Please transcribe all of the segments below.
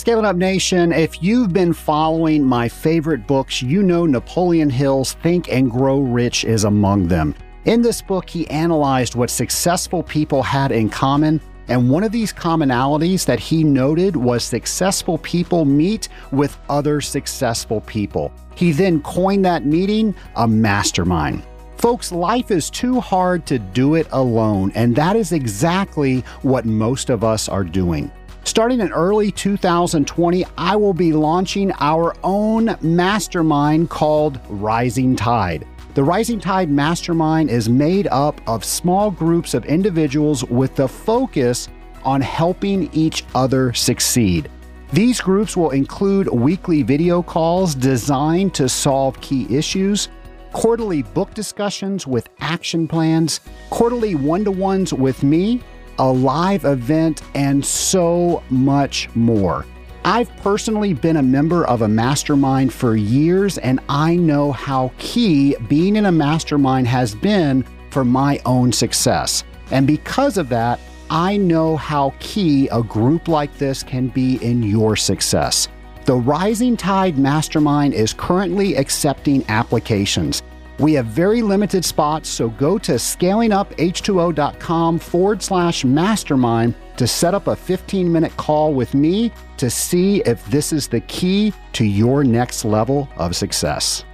Scaling Up Nation, if you've been following my favorite books, you know Napoleon Hill's Think and Grow Rich is among them. In this book, he analyzed what successful people had in common. And one of these commonalities that he noted was successful people meet with other successful people. He then coined that meeting a mastermind. Folks, life is too hard to do it alone, and that is exactly what most of us are doing. Starting in early 2020, I will be launching our own mastermind called Rising Tide. The Rising Tide Mastermind is made up of small groups of individuals with the focus on helping each other succeed. These groups will include weekly video calls designed to solve key issues, quarterly book discussions with action plans, quarterly one to ones with me, a live event, and so much more. I've personally been a member of a mastermind for years, and I know how key being in a mastermind has been for my own success. And because of that, I know how key a group like this can be in your success. The Rising Tide Mastermind is currently accepting applications. We have very limited spots, so go to scalinguph2o.com forward slash mastermind to set up a 15 minute call with me to see if this is the key to your next level of success.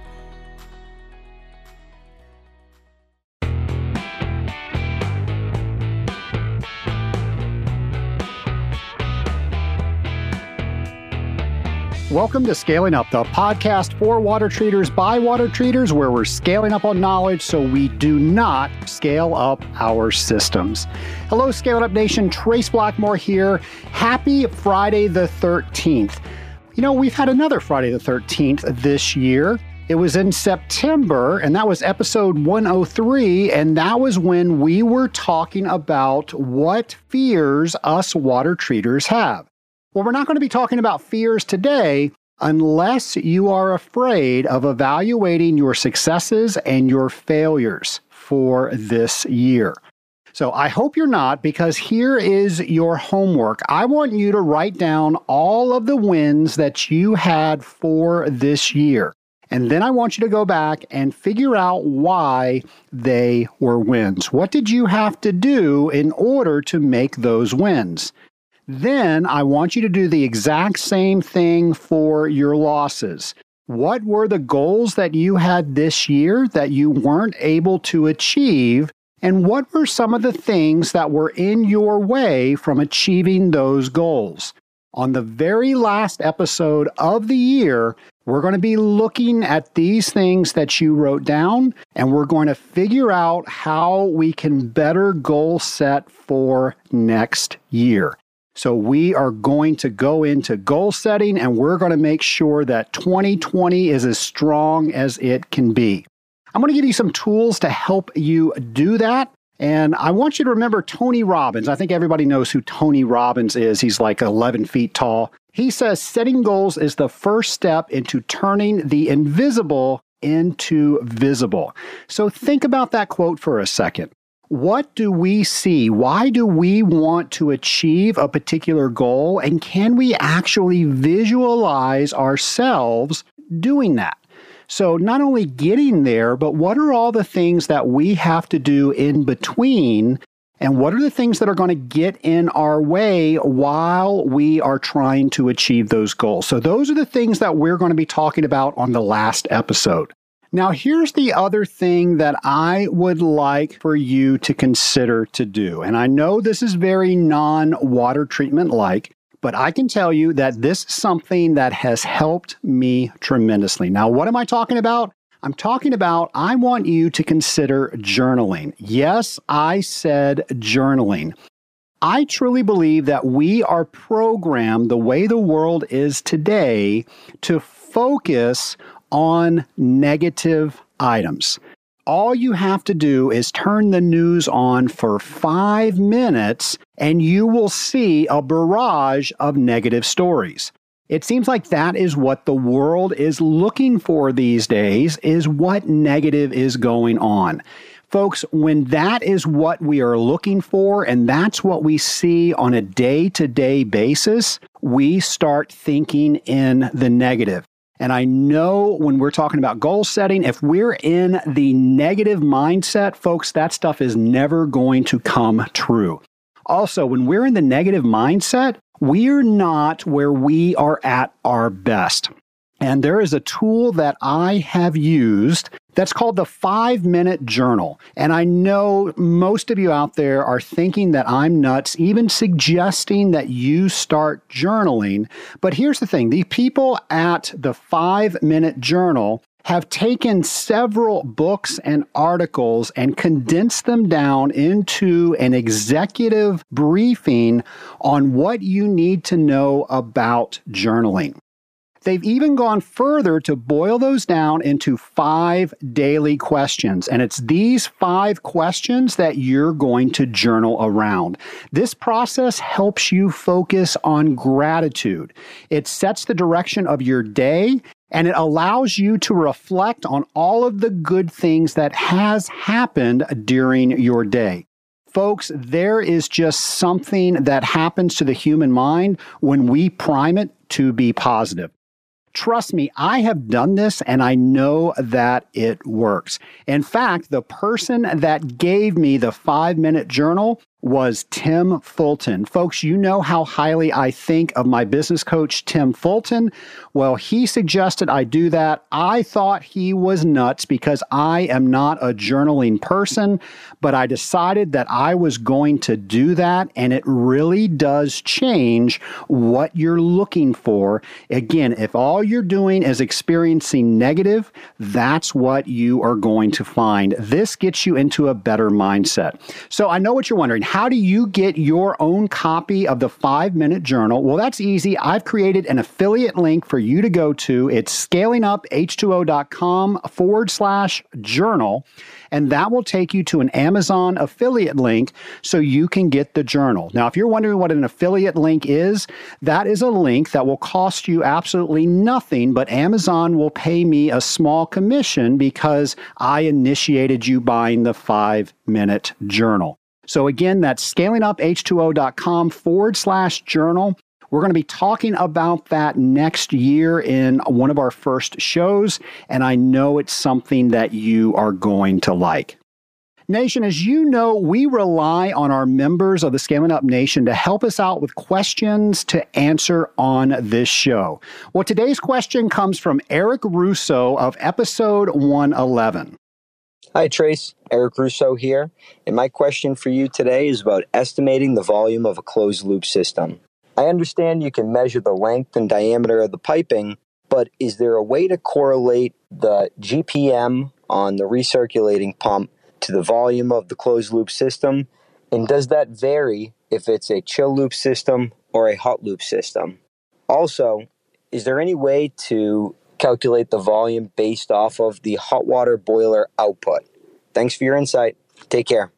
Welcome to Scaling Up, the podcast for water treaters by water treaters, where we're scaling up on knowledge so we do not scale up our systems. Hello, Scaling Up Nation. Trace Blackmore here. Happy Friday the 13th. You know, we've had another Friday the 13th this year. It was in September, and that was episode 103. And that was when we were talking about what fears us water treaters have. Well, we're not going to be talking about fears today unless you are afraid of evaluating your successes and your failures for this year. So I hope you're not, because here is your homework. I want you to write down all of the wins that you had for this year. And then I want you to go back and figure out why they were wins. What did you have to do in order to make those wins? Then I want you to do the exact same thing for your losses. What were the goals that you had this year that you weren't able to achieve? And what were some of the things that were in your way from achieving those goals? On the very last episode of the year, we're going to be looking at these things that you wrote down, and we're going to figure out how we can better goal set for next year. So we are going to go into goal setting and we're going to make sure that 2020 is as strong as it can be. I'm going to give you some tools to help you do that. And I want you to remember Tony Robbins. I think everybody knows who Tony Robbins is. He's like 11 feet tall. He says setting goals is the first step into turning the invisible into visible. So think about that quote for a second. What do we see? Why do we want to achieve a particular goal? And can we actually visualize ourselves doing that? So, not only getting there, but what are all the things that we have to do in between? And what are the things that are going to get in our way while we are trying to achieve those goals? So, those are the things that we're going to be talking about on the last episode. Now, here's the other thing that I would like for you to consider to do. And I know this is very non water treatment like, but I can tell you that this is something that has helped me tremendously. Now, what am I talking about? I'm talking about I want you to consider journaling. Yes, I said journaling. I truly believe that we are programmed the way the world is today to focus on negative items. All you have to do is turn the news on for five minutes and you will see a barrage of negative stories. It seems like that is what the world is looking for these days is what negative is going on. Folks, when that is what we are looking for and that's what we see on a day to day basis, we start thinking in the negative. And I know when we're talking about goal setting, if we're in the negative mindset, folks, that stuff is never going to come true. Also, when we're in the negative mindset, we're not where we are at our best. And there is a tool that I have used that's called the five minute journal. And I know most of you out there are thinking that I'm nuts, even suggesting that you start journaling. But here's the thing the people at the five minute journal have taken several books and articles and condensed them down into an executive briefing on what you need to know about journaling. They've even gone further to boil those down into five daily questions. And it's these five questions that you're going to journal around. This process helps you focus on gratitude. It sets the direction of your day and it allows you to reflect on all of the good things that has happened during your day folks, there is just something that happens to the human mind when we prime it to be positive. Trust me, I have done this and I know that it works. In fact, the person that gave me the five minute journal was Tim Fulton. Folks, you know how highly I think of my business coach, Tim Fulton. Well, he suggested I do that. I thought he was nuts because I am not a journaling person, but I decided that I was going to do that. And it really does change what you're looking for. Again, if all you're doing is experiencing negative, that's what you are going to find. This gets you into a better mindset. So I know what you're wondering. How do you get your own copy of the five minute journal? Well, that's easy. I've created an affiliate link for you to go to. It's scalinguph2o.com forward slash journal and that will take you to an Amazon affiliate link so you can get the journal. Now, if you're wondering what an affiliate link is, that is a link that will cost you absolutely nothing, but Amazon will pay me a small commission because I initiated you buying the five minute journal. So again, that's scalinguph2o.com forward slash journal. We're going to be talking about that next year in one of our first shows, and I know it's something that you are going to like. Nation, as you know, we rely on our members of the Scaling Up Nation to help us out with questions to answer on this show. Well, today's question comes from Eric Russo of episode 111. Hi, Trace. Eric Russo here. And my question for you today is about estimating the volume of a closed loop system. I understand you can measure the length and diameter of the piping, but is there a way to correlate the GPM on the recirculating pump to the volume of the closed loop system? And does that vary if it's a chill loop system or a hot loop system? Also, is there any way to calculate the volume based off of the hot water boiler output? Thanks for your insight. Take care.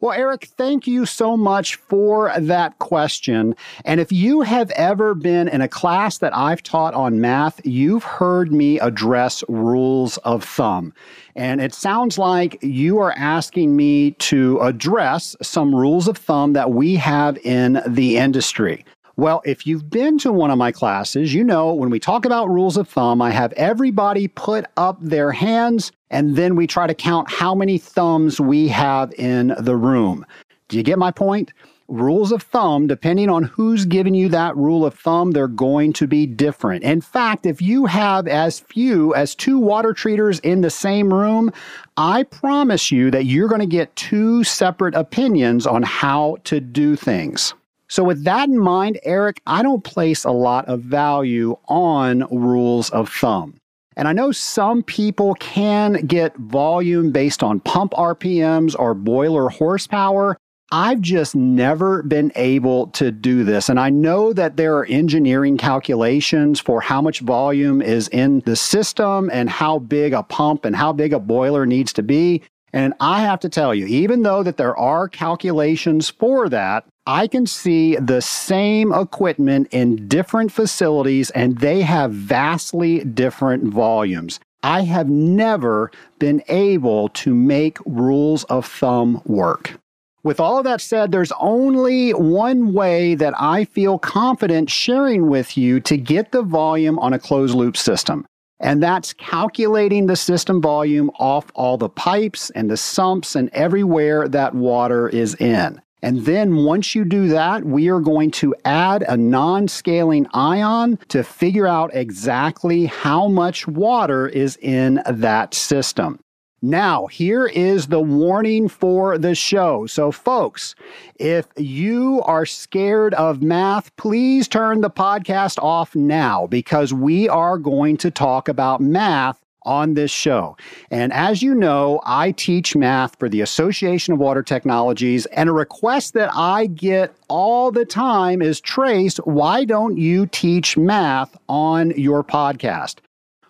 Well, Eric, thank you so much for that question. And if you have ever been in a class that I've taught on math, you've heard me address rules of thumb. And it sounds like you are asking me to address some rules of thumb that we have in the industry. Well, if you've been to one of my classes, you know when we talk about rules of thumb, I have everybody put up their hands and then we try to count how many thumbs we have in the room. Do you get my point? Rules of thumb, depending on who's giving you that rule of thumb, they're going to be different. In fact, if you have as few as two water treaters in the same room, I promise you that you're going to get two separate opinions on how to do things. So, with that in mind, Eric, I don't place a lot of value on rules of thumb. And I know some people can get volume based on pump RPMs or boiler horsepower. I've just never been able to do this. And I know that there are engineering calculations for how much volume is in the system and how big a pump and how big a boiler needs to be. And I have to tell you, even though that there are calculations for that, I can see the same equipment in different facilities and they have vastly different volumes. I have never been able to make rules of thumb work. With all of that said, there's only one way that I feel confident sharing with you to get the volume on a closed loop system. And that's calculating the system volume off all the pipes and the sumps and everywhere that water is in. And then once you do that, we are going to add a non scaling ion to figure out exactly how much water is in that system. Now, here is the warning for the show. So, folks, if you are scared of math, please turn the podcast off now because we are going to talk about math on this show. And as you know, I teach math for the Association of Water Technologies, and a request that I get all the time is Trace, why don't you teach math on your podcast?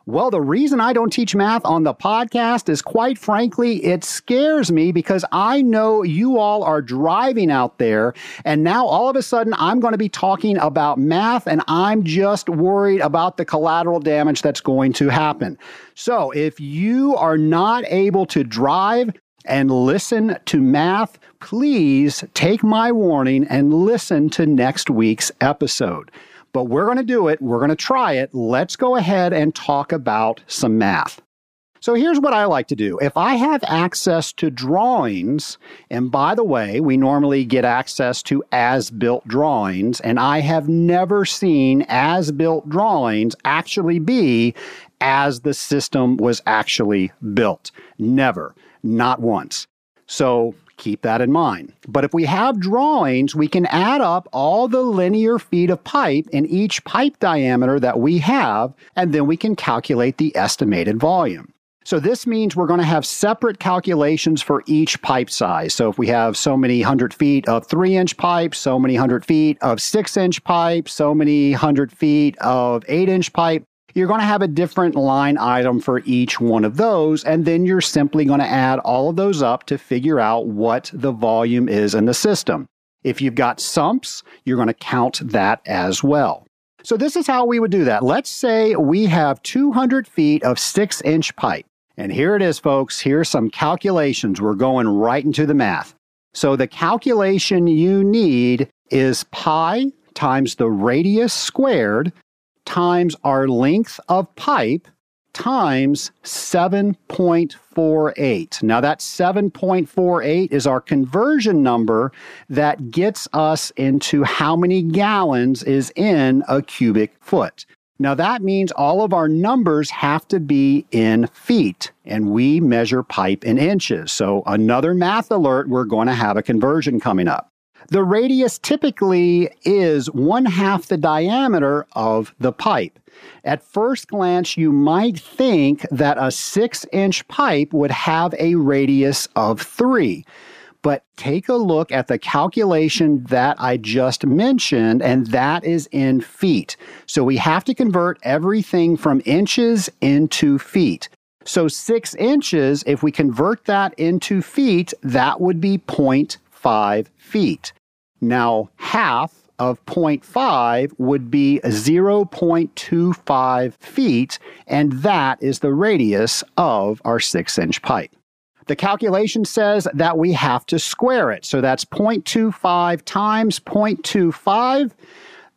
Well, the reason I don't teach math on the podcast is quite frankly, it scares me because I know you all are driving out there. And now all of a sudden, I'm going to be talking about math and I'm just worried about the collateral damage that's going to happen. So if you are not able to drive, and listen to math, please take my warning and listen to next week's episode but we're going to do it. We're going to try it. Let's go ahead and talk about some math. So here's what I like to do. If I have access to drawings, and by the way, we normally get access to as built drawings, and I have never seen as built drawings actually be as the system was actually built. Never, not once. So keep that in mind. But if we have drawings, we can add up all the linear feet of pipe in each pipe diameter that we have, and then we can calculate the estimated volume. So this means we're going to have separate calculations for each pipe size. So if we have so many hundred feet of three inch pipe, so many hundred feet of six inch pipe, so many hundred feet of eight inch pipe, you're going to have a different line item for each one of those. And then you're simply going to add all of those up to figure out what the volume is in the system. If you've got sumps, you're going to count that as well. So this is how we would do that. Let's say we have 200 feet of six inch pipe. And here it is, folks. Here's some calculations. We're going right into the math. So the calculation you need is pi times the radius squared times our length of pipe times 7.48. Now, that 7.48 is our conversion number that gets us into how many gallons is in a cubic foot. Now, that means all of our numbers have to be in feet, and we measure pipe in inches. So, another math alert, we're going to have a conversion coming up. The radius typically is one half the diameter of the pipe. At first glance, you might think that a six inch pipe would have a radius of three. But take a look at the calculation that I just mentioned, and that is in feet. So we have to convert everything from inches into feet. So six inches, if we convert that into feet, that would be 0.5 feet. Now, half of 0.5 would be 0.25 feet, and that is the radius of our six inch pipe. The calculation says that we have to square it. So that's 0.25 times 0.25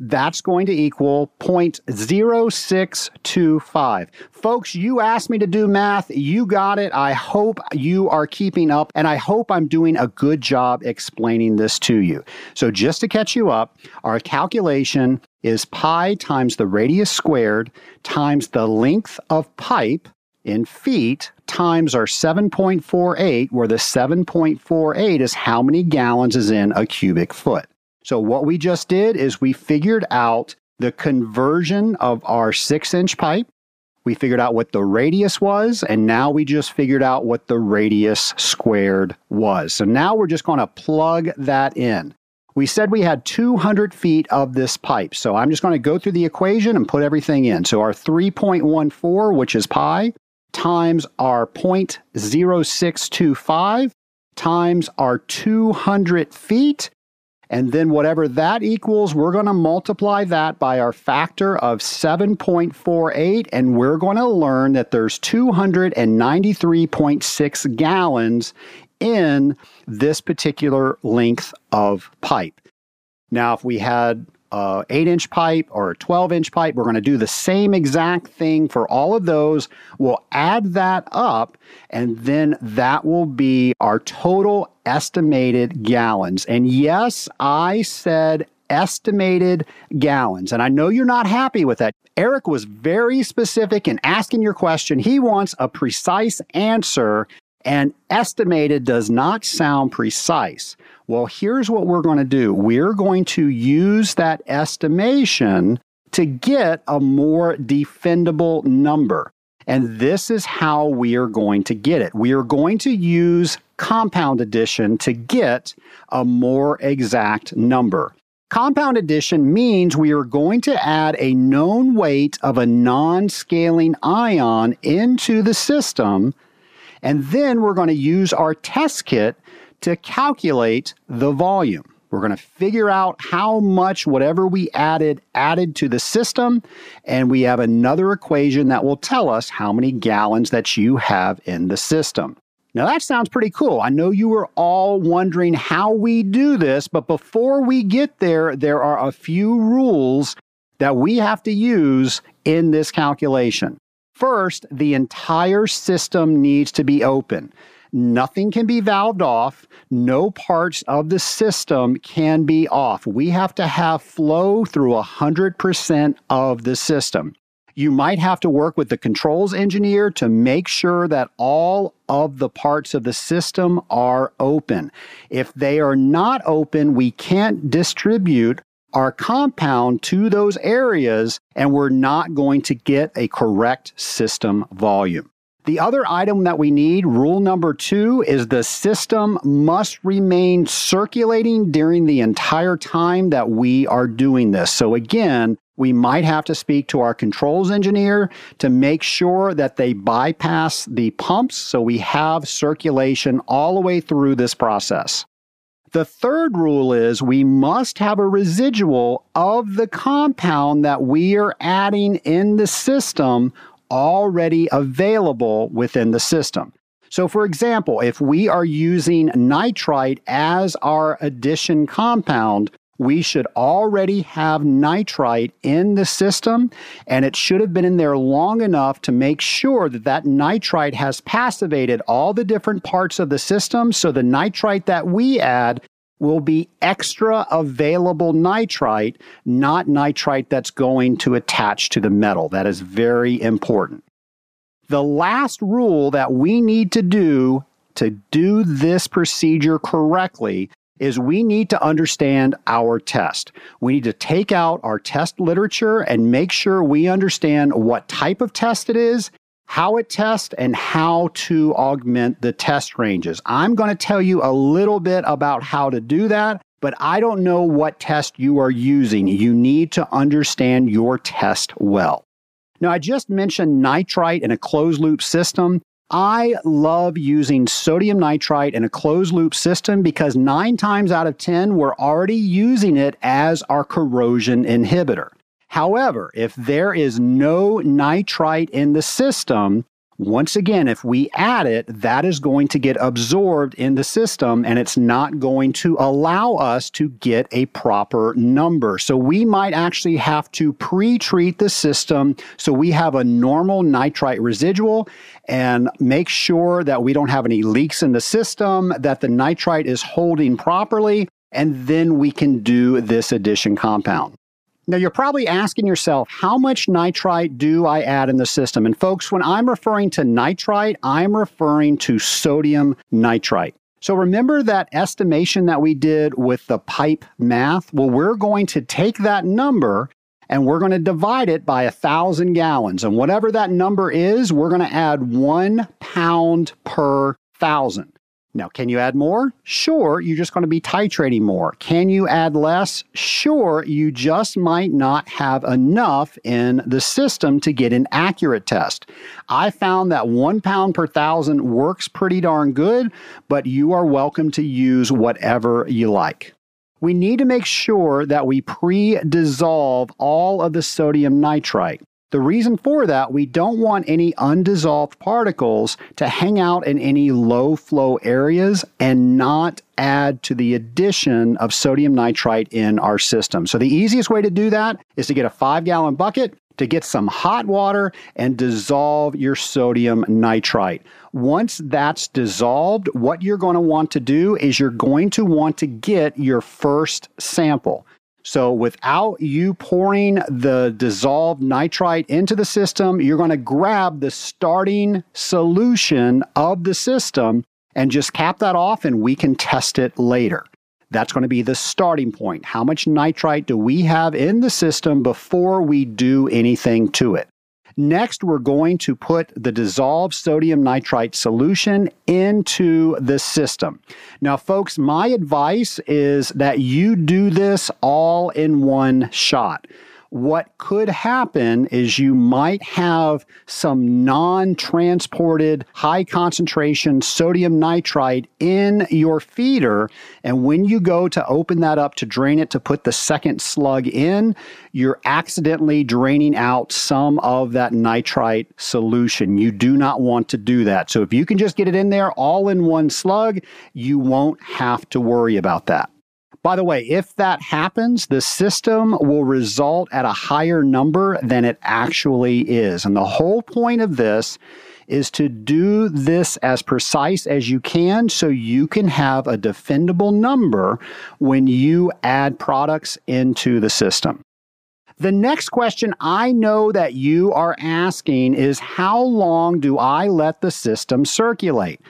that's going to equal 0.0625. Folks, you asked me to do math. You got it. I hope you are keeping up, and I hope I'm doing a good job explaining this to you. So, just to catch you up, our calculation is pi times the radius squared times the length of pipe in feet times our 7.48, where the 7.48 is how many gallons is in a cubic foot. So what we just did is we figured out the conversion of our six inch pipe. We figured out what the radius was, and now we just figured out what the radius squared was. So now we're just going to plug that in. We said we had 200 feet of this pipe. So I'm just going to go through the equation and put everything in. So our 3.14, which is pi, times our 0.0625 times our 200 feet and then whatever that equals, we're going to multiply that by our factor of 7.48. And we're going to learn that there's 293.6 gallons in this particular length of pipe. Now, if we had Uh, a 8 inch pipe or a 12 inch pipe, we're going to do the same exact thing for all of those. We'll add that up, and then that will be our total estimated gallons. And yes, I said estimated gallons. And I know you're not happy with that. Eric was very specific in asking your question. He wants a precise answer, and estimated does not sound precise. Well, here's what we're going to do we're going to use that estimation to get a more defendable number. And this is how we are going to get it. We are going to use compound addition to get a more exact number. Compound addition means we are going to add a known weight of a non scaling ion into the system, and then we're going to use our test kit to calculate the volume. We're going to figure out how much whatever we added added to the system, and we have another equation that will tell us how many gallons that you have in the system. Now, that sounds pretty cool. I know you were all wondering how we do this, but before we get there, there are a few rules that we have to use in this calculation. First, the entire system needs to be open. Nothing can be valved off. No parts of the system can be off. We have to have flow through 100% of the system. You might have to work with the controls engineer to make sure that all of the parts of the system are open. If they are not open, we can't distribute our compound to those areas and we're not going to get a correct system volume. The other item that we need, rule number two, is the system must remain circulating during the entire time that we are doing this. So, again, we might have to speak to our controls engineer to make sure that they bypass the pumps so we have circulation all the way through this process. The third rule is we must have a residual of the compound that we are adding in the system already available within the system. So, for example, if we are using nitrite as our addition compound, we should already have nitrite in the system, and it should have been in there long enough to make sure that that nitrite has passivated all the different parts of the system. So the nitrite that we add will be extra available nitrite, not nitrite that's going to attach to the metal. That is very important. The last rule that we need to do to do this procedure correctly is we need to understand our test. We need to take out our test literature and make sure we understand what type of test it is, how it tests, and how to augment the test ranges. I'm going to tell you a little bit about how to do that, but I don't know what test you are using. You need to understand your test well. Now, I just mentioned nitrite in a closed loop system. I love using sodium nitrite in a closed loop system because nine times out of 10, we're already using it as our corrosion inhibitor. However, if there is no nitrite in the system, once again, if we add it, that is going to get absorbed in the system and it's not going to allow us to get a proper number. So we might actually have to pre treat the system so we have a normal nitrite residual and make sure that we don't have any leaks in the system, that the nitrite is holding properly, and then we can do this addition compound. Now, you're probably asking yourself, how much nitrite do I add in the system? And folks, when I'm referring to nitrite, I'm referring to sodium nitrite. So remember that estimation that we did with the pipe math? Well, we're going to take that number and we're going to divide it by a thousand gallons. And whatever that number is, we're going to add one pound per thousand. Now, can you add more? Sure, you're just going to be titrating more. Can you add less? Sure, you just might not have enough in the system to get an accurate test. I found that one pound per thousand works pretty darn good, but you are welcome to use whatever you like. We need to make sure that we pre dissolve all of the sodium nitrite. The reason for that, we don't want any undissolved particles to hang out in any low flow areas and not add to the addition of sodium nitrite in our system. So, the easiest way to do that is to get a five gallon bucket, to get some hot water and dissolve your sodium nitrite. Once that's dissolved, what you're going to want to do is you're going to want to get your first sample. So, without you pouring the dissolved nitrite into the system, you're going to grab the starting solution of the system and just cap that off, and we can test it later. That's going to be the starting point. How much nitrite do we have in the system before we do anything to it? Next, we're going to put the dissolved sodium nitrite solution into the system. Now, folks, my advice is that you do this all in one shot what could happen is you might have some non transported high concentration sodium nitrite in your feeder. And when you go to open that up to drain it to put the second slug in, you're accidentally draining out some of that nitrite solution. You do not want to do that. So if you can just get it in there all in one slug, you won't have to worry about that. By the way, if that happens, the system will result at a higher number than it actually is. And the whole point of this is to do this as precise as you can so you can have a defendable number when you add products into the system. The next question I know that you are asking is how long do I let the system circulate?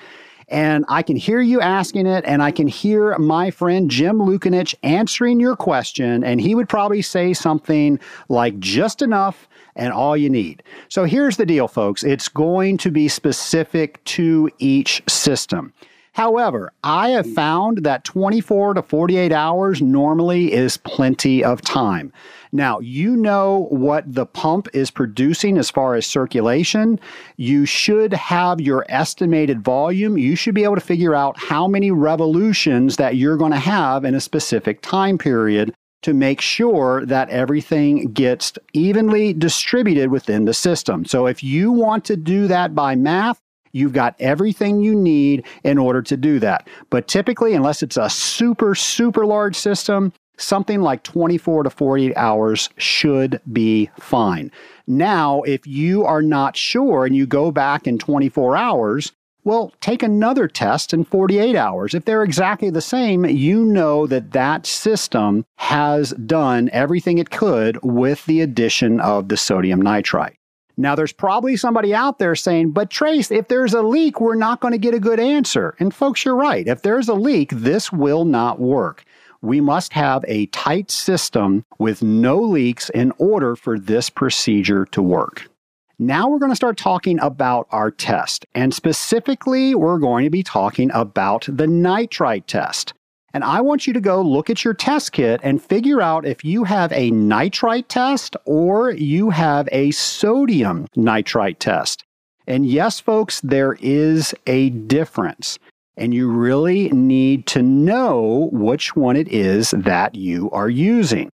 And I can hear you asking it, and I can hear my friend Jim Lukanich answering your question, and he would probably say something like just enough and all you need. So here's the deal, folks it's going to be specific to each system. However, I have found that 24 to 48 hours normally is plenty of time. Now, you know what the pump is producing as far as circulation. You should have your estimated volume. You should be able to figure out how many revolutions that you're going to have in a specific time period to make sure that everything gets evenly distributed within the system. So if you want to do that by math, You've got everything you need in order to do that. But typically, unless it's a super, super large system, something like 24 to 48 hours should be fine. Now, if you are not sure and you go back in 24 hours, well, take another test in 48 hours. If they're exactly the same, you know that that system has done everything it could with the addition of the sodium nitrite. Now, there's probably somebody out there saying, but Trace, if there's a leak, we're not going to get a good answer. And folks, you're right. If there's a leak, this will not work. We must have a tight system with no leaks in order for this procedure to work. Now we're going to start talking about our test. And specifically, we're going to be talking about the nitrite test. And I want you to go look at your test kit and figure out if you have a nitrite test or you have a sodium nitrite test. And yes, folks, there is a difference. And you really need to know which one it is that you are using.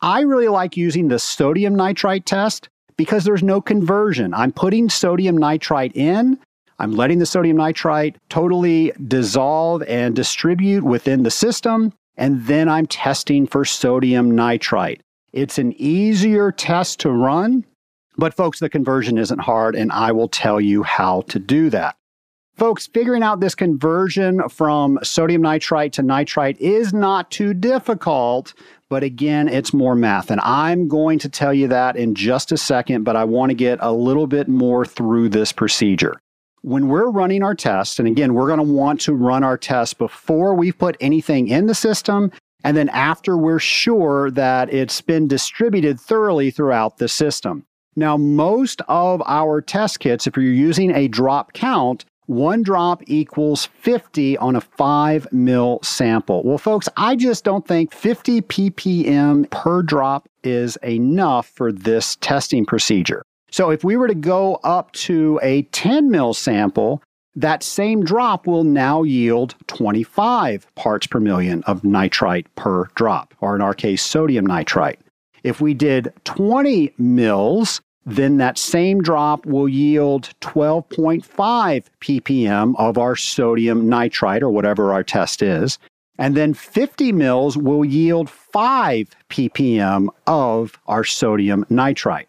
I really like using the sodium nitrite test because there's no conversion. I'm putting sodium nitrite in, I'm letting the sodium nitrite totally dissolve and distribute within the system, and then I'm testing for sodium nitrite. It's an easier test to run, but folks, the conversion isn't hard, and I will tell you how to do that. Folks, figuring out this conversion from sodium nitrite to nitrite is not too difficult, but again, it's more math. And I'm going to tell you that in just a second, but I want to get a little bit more through this procedure when we're running our tests, and again, we're going to want to run our tests before we've put anything in the system, and then after we're sure that it's been distributed thoroughly throughout the system. Now, most of our test kits, if you're using a drop count, one drop equals 50 on a 5 mil sample. Well, folks, I just don't think 50 ppm per drop is enough for this testing procedure. So if we were to go up to a 10 mil sample, that same drop will now yield 25 parts per million of nitrite per drop, or in our case, sodium nitrite. If we did 20 mils, then that same drop will yield 12.5 ppm of our sodium nitrite or whatever our test is. And then 50 mils will yield 5 ppm of our sodium nitrite.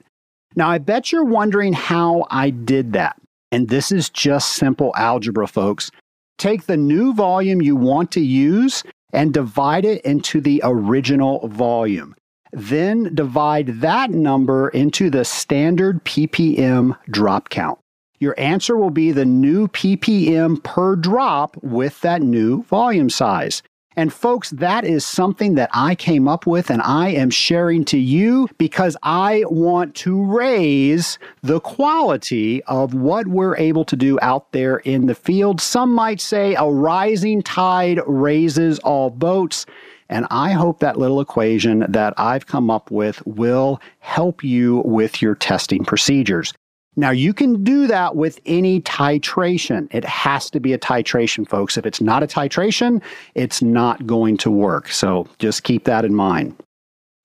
Now, I bet you're wondering how I did that. And this is just simple algebra, folks. Take the new volume you want to use and divide it into the original volume. Then divide that number into the standard ppm drop count. Your answer will be the new ppm per drop with that new volume size. And folks, that is something that I came up with and I am sharing to you because I want to raise the quality of what we're able to do out there in the field. Some might say a rising tide raises all boats. And I hope that little equation that I've come up with will help you with your testing procedures. Now, you can do that with any titration. It has to be a titration, folks. If it's not a titration, it's not going to work. So just keep that in mind.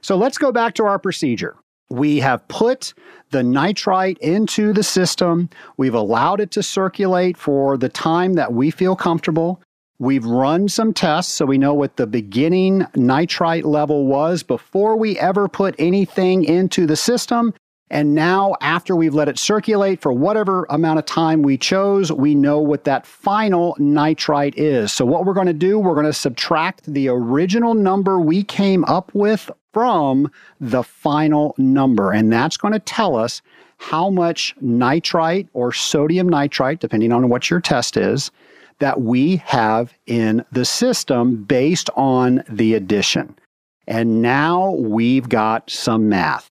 So let's go back to our procedure. We have put the nitrite into the system. We've allowed it to circulate for the time that we feel comfortable. We've run some tests so we know what the beginning nitrite level was before we ever put anything into the system. And now, after we've let it circulate for whatever amount of time we chose, we know what that final nitrite is. So, what we're going to do, we're going to subtract the original number we came up with from the final number. And that's going to tell us how much nitrite or sodium nitrite, depending on what your test is, that we have in the system based on the addition. And now we've got some math.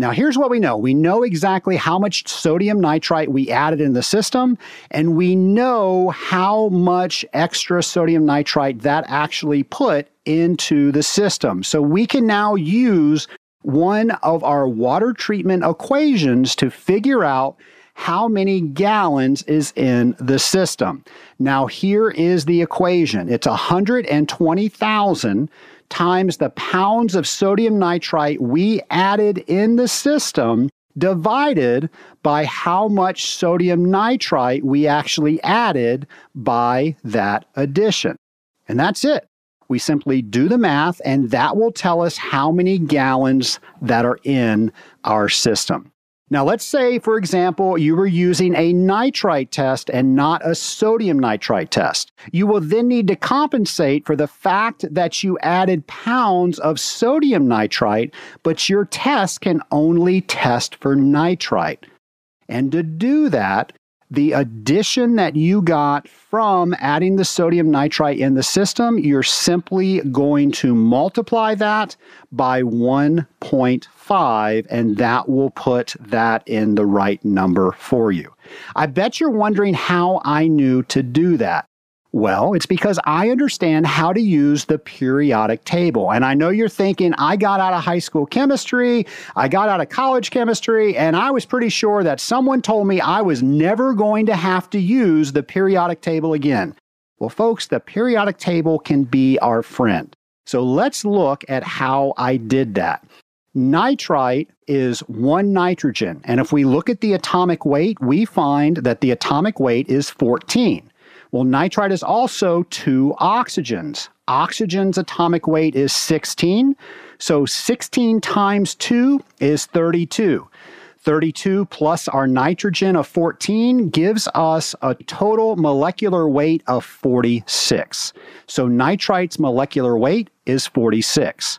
Now, here's what we know we know exactly how much sodium nitrite we added in the system, and we know how much extra sodium nitrite that actually put into the system. So we can now use one of our water treatment equations to figure out how many gallons is in the system. Now, here is the equation it's 120,000 times the pounds of sodium nitrite we added in the system divided by how much sodium nitrite we actually added by that addition. And that's it. We simply do the math, and that will tell us how many gallons that are in our system. Now, let's say, for example, you were using a nitrite test and not a sodium nitrite test. You will then need to compensate for the fact that you added pounds of sodium nitrite, but your test can only test for nitrite. And to do that, the addition that you got from adding the sodium nitrite in the system, you're simply going to multiply that by 1.5, and that will put that in the right number for you. I bet you're wondering how I knew to do that. Well, it's because I understand how to use the periodic table. And I know you're thinking, I got out of high school chemistry, I got out of college chemistry, and I was pretty sure that someone told me I was never going to have to use the periodic table again. Well, folks, the periodic table can be our friend. So let's look at how I did that. Nitrite is one nitrogen. And if we look at the atomic weight, we find that the atomic weight is 14. Well, nitrite is also two oxygens. Oxygen's atomic weight is 16. So 16 times 2 is 32. 32 plus our nitrogen of 14 gives us a total molecular weight of 46. So nitrite's molecular weight is 46.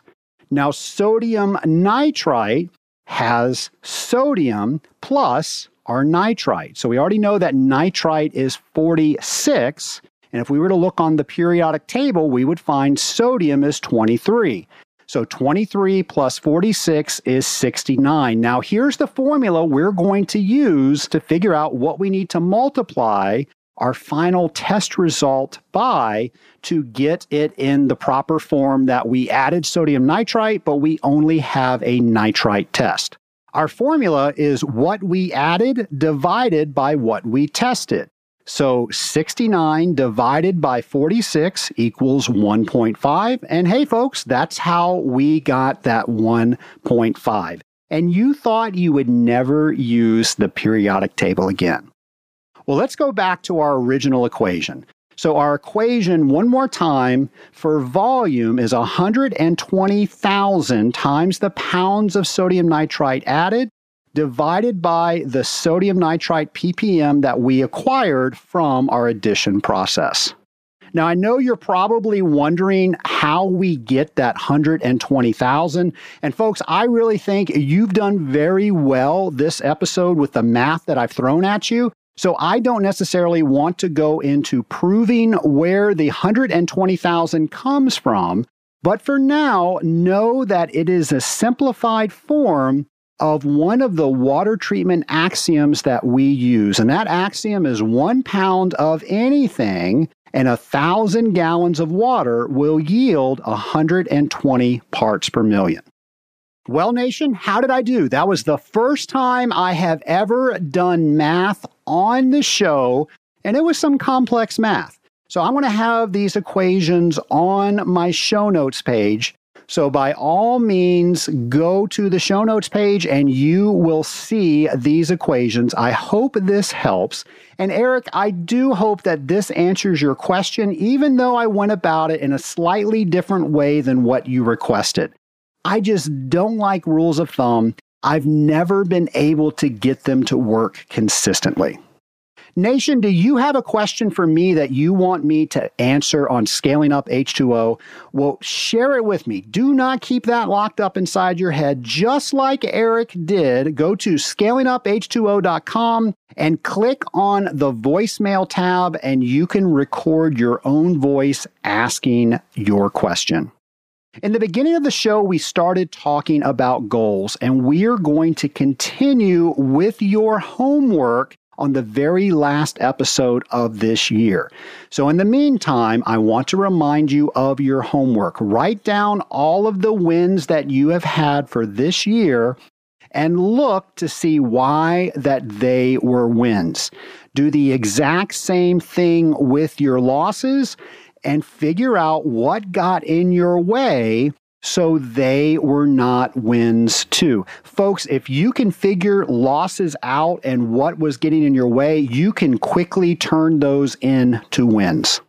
Now, sodium nitrite has sodium plus our nitrite. So we already know that nitrite is 46. And if we were to look on the periodic table, we would find sodium is 23. So 23 plus 46 is 69. Now, here's the formula we're going to use to figure out what we need to multiply our final test result by to get it in the proper form that we added sodium nitrite, but we only have a nitrite test. Our formula is what we added divided by what we tested. So 69 divided by 46 equals 1.5. And hey, folks, that's how we got that 1.5. and you thought you would never use the periodic table again. Well, let's go back to our original equation. So, our equation, one more time, for volume is 120,000 times the pounds of sodium nitrite added divided by the sodium nitrite ppm that we acquired from our addition process. Now, I know you're probably wondering how we get that 120,000. And folks, I really think you've done very well this episode with the math that I've thrown at you. So I don't necessarily want to go into proving where the 120,000 comes from. But for now, know that it is a simplified form of one of the water treatment axioms that we use. And that axiom is one pound of anything and a thousand gallons of water will yield 120 parts per million. Well, Nation, how did I do? That was the first time I have ever done math on the show, and it was some complex math. So I'm going to have these equations on my show notes page. So, by all means, go to the show notes page and you will see these equations. I hope this helps. And, Eric, I do hope that this answers your question, even though I went about it in a slightly different way than what you requested. I just don't like rules of thumb. I've never been able to get them to work consistently. Nation, do you have a question for me that you want me to answer on scaling up H2O? Well, share it with me. Do not keep that locked up inside your head. Just like Eric did, go to scalinguph2o.com and click on the voicemail tab, and you can record your own voice asking your question. In the beginning of the show, we started talking about goals, and we are going to continue with your homework on the very last episode of this year. So, in the meantime, I want to remind you of your homework. Write down all of the wins that you have had for this year and look to see why that they were wins. Do the exact same thing with your losses and figure out what got in your way so they were not wins too. Folks, if you can figure losses out and what was getting in your way, you can quickly turn those into wins.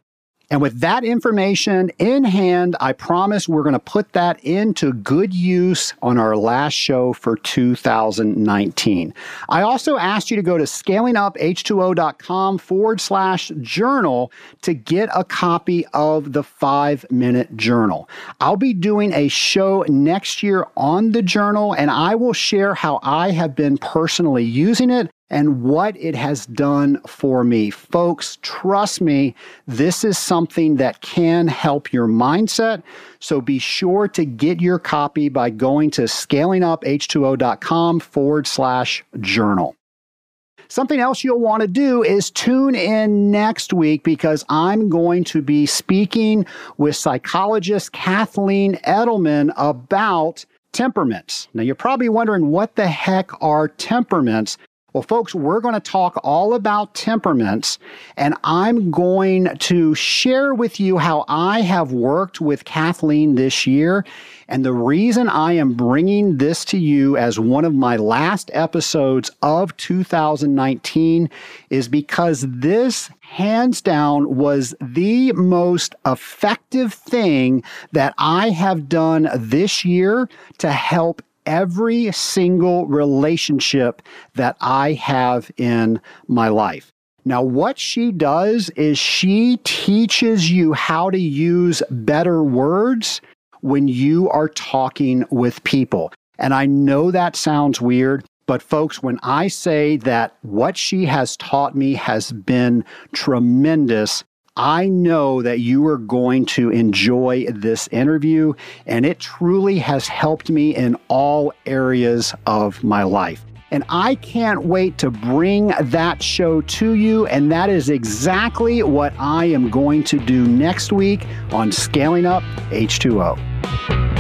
And with that information in hand, I promise we're going to put that into good use on our last show for 2019. I also asked you to go to scalinguph2o.com forward slash journal to get a copy of the five minute journal. I'll be doing a show next year on the journal, and I will share how I have been personally using it and what it has done for me. Folks, trust me, this is something that can help your mindset. So be sure to get your copy by going to scalinguph2o.com forward slash journal. Something else you'll want to do is tune in next week because I'm going to be speaking with psychologist Kathleen Edelman about temperaments. Now, you're probably wondering what the heck are temperaments? Well, folks, we're going to talk all about temperaments, and I'm going to share with you how I have worked with Kathleen this year. And the reason I am bringing this to you as one of my last episodes of 2019 is because this, hands down, was the most effective thing that I have done this year to help every single relationship that I have in my life. Now, what she does is she teaches you how to use better words when you are talking with people. And I know that sounds weird, but folks, when I say that what she has taught me has been tremendous, I know that you are going to enjoy this interview, and it truly has helped me in all areas of my life. And I can't wait to bring that show to you. And that is exactly what I am going to do next week on Scaling Up H2O.